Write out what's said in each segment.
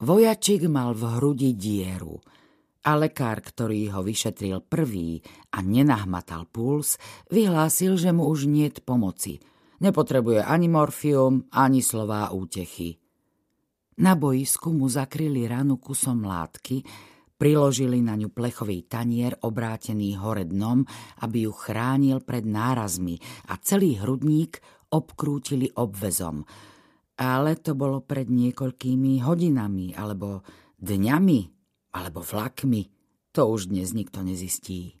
Vojačik mal v hrudi dieru a lekár, ktorý ho vyšetril prvý a nenahmatal puls, vyhlásil, že mu už niet pomoci. Nepotrebuje ani morfium, ani slová útechy. Na boisku mu zakryli ranu kusom látky, priložili na ňu plechový tanier obrátený hore dnom, aby ju chránil pred nárazmi a celý hrudník obkrútili obvezom. Ale to bolo pred niekoľkými hodinami, alebo dňami, alebo vlakmi. To už dnes nikto nezistí.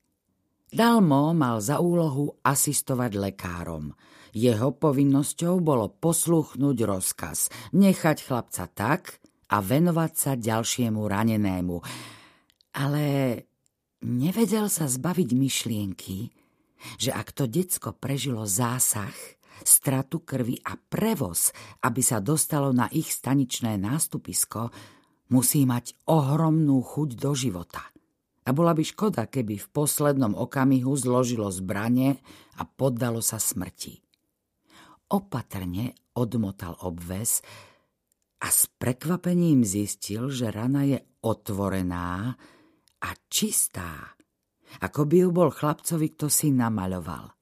Dalmo mal za úlohu asistovať lekárom. Jeho povinnosťou bolo posluchnúť rozkaz, nechať chlapca tak a venovať sa ďalšiemu ranenému. Ale nevedel sa zbaviť myšlienky, že ak to decko prežilo zásah, stratu krvi a prevoz, aby sa dostalo na ich staničné nástupisko, musí mať ohromnú chuť do života – a bola by škoda, keby v poslednom okamihu zložilo zbranie a poddalo sa smrti. Opatrne odmotal obves a s prekvapením zistil, že rana je otvorená a čistá, ako by ju bol chlapcovi kto si namaľoval.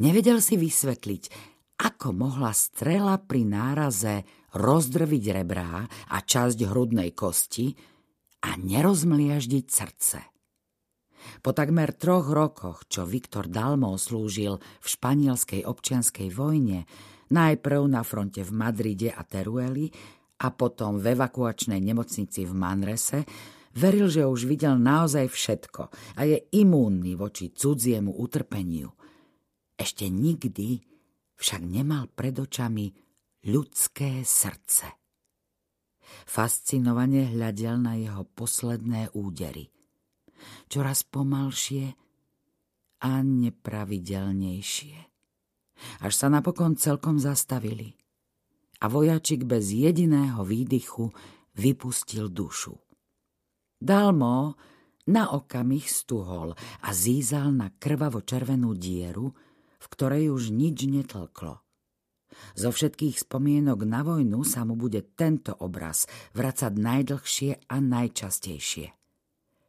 Nevedel si vysvetliť, ako mohla strela pri náraze rozdrviť rebrá a časť hrudnej kosti, a nerozmliaždiť srdce. Po takmer troch rokoch, čo Viktor Dalmo slúžil v španielskej občianskej vojne, najprv na fronte v Madride a Terueli a potom v evakuačnej nemocnici v Manrese, veril, že už videl naozaj všetko a je imúnny voči cudziemu utrpeniu. Ešte nikdy však nemal pred očami ľudské srdce. Fascinovane hľadel na jeho posledné údery. Čoraz pomalšie a nepravidelnejšie. Až sa napokon celkom zastavili a vojačik bez jediného výdychu vypustil dušu. Dalmo na okamih stuhol a zízal na krvavo červenú dieru, v ktorej už nič netlklo. Zo všetkých spomienok na vojnu sa mu bude tento obraz vracať najdlhšie a najčastejšie.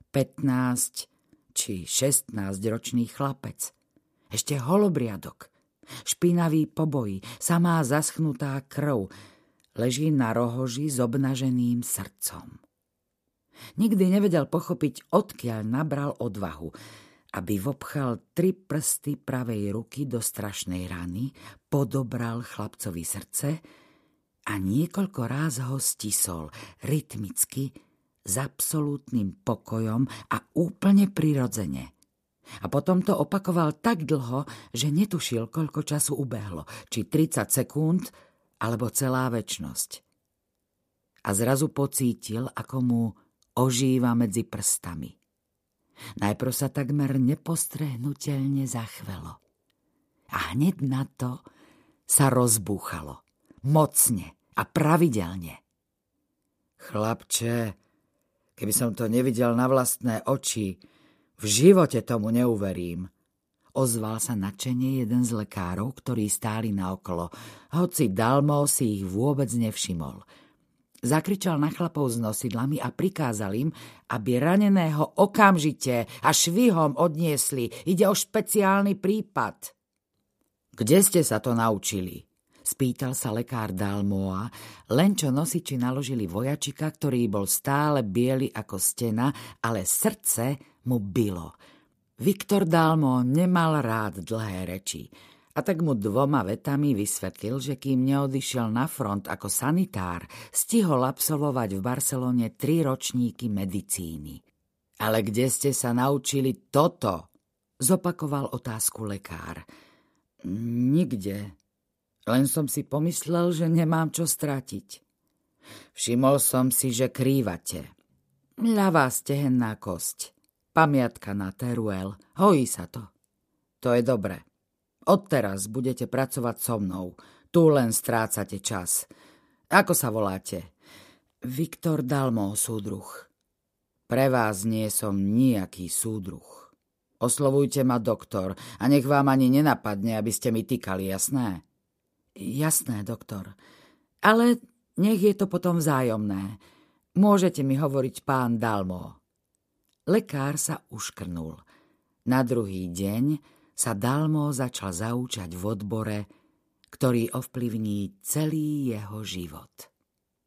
15 či 16 ročný chlapec. Ešte holobriadok. Špinavý poboj, samá zaschnutá krv. Leží na rohoži s obnaženým srdcom. Nikdy nevedel pochopiť, odkiaľ nabral odvahu aby vopchal tri prsty pravej ruky do strašnej rany, podobral chlapcovi srdce a niekoľko ráz ho stisol rytmicky, s absolútnym pokojom a úplne prirodzene. A potom to opakoval tak dlho, že netušil, koľko času ubehlo, či 30 sekúnd, alebo celá väčnosť. A zrazu pocítil, ako mu ožíva medzi prstami. Najprv sa takmer nepostrehnutelne zachvelo. A hneď na to sa rozbúchalo. Mocne a pravidelne. Chlapče, keby som to nevidel na vlastné oči, v živote tomu neuverím. Ozval sa načenie jeden z lekárov, ktorí stáli naokolo, hoci Dalmo si ich vôbec nevšimol – Zakričal na chlapov s nosidlami a prikázal im, aby raneného okamžite a švihom odniesli. Ide o špeciálny prípad. Kde ste sa to naučili? Spýtal sa lekár Dalmoa, len čo nosiči naložili vojačika, ktorý bol stále biely ako stena, ale srdce mu bylo. Viktor Dalmo nemal rád dlhé reči a tak mu dvoma vetami vysvetlil, že kým neodišiel na front ako sanitár, stihol absolvovať v Barcelone tri ročníky medicíny. Ale kde ste sa naučili toto? Zopakoval otázku lekár. Nikde. Len som si pomyslel, že nemám čo stratiť. Všimol som si, že krývate. Ľavá stehenná kosť. Pamiatka na Teruel. Hojí sa to. To je dobre. Odteraz budete pracovať so mnou. Tu len strácate čas. Ako sa voláte? Viktor Dalmo, súdruh. Pre vás nie som nejaký súdruh. Oslovujte ma doktor a nech vám ani nenapadne, aby ste mi týkali, jasné? Jasné, doktor. Ale nech je to potom vzájomné. Môžete mi hovoriť pán Dalmo. Lekár sa uškrnul. Na druhý deň sa Dalmo začal zaučať v odbore, ktorý ovplyvní celý jeho život.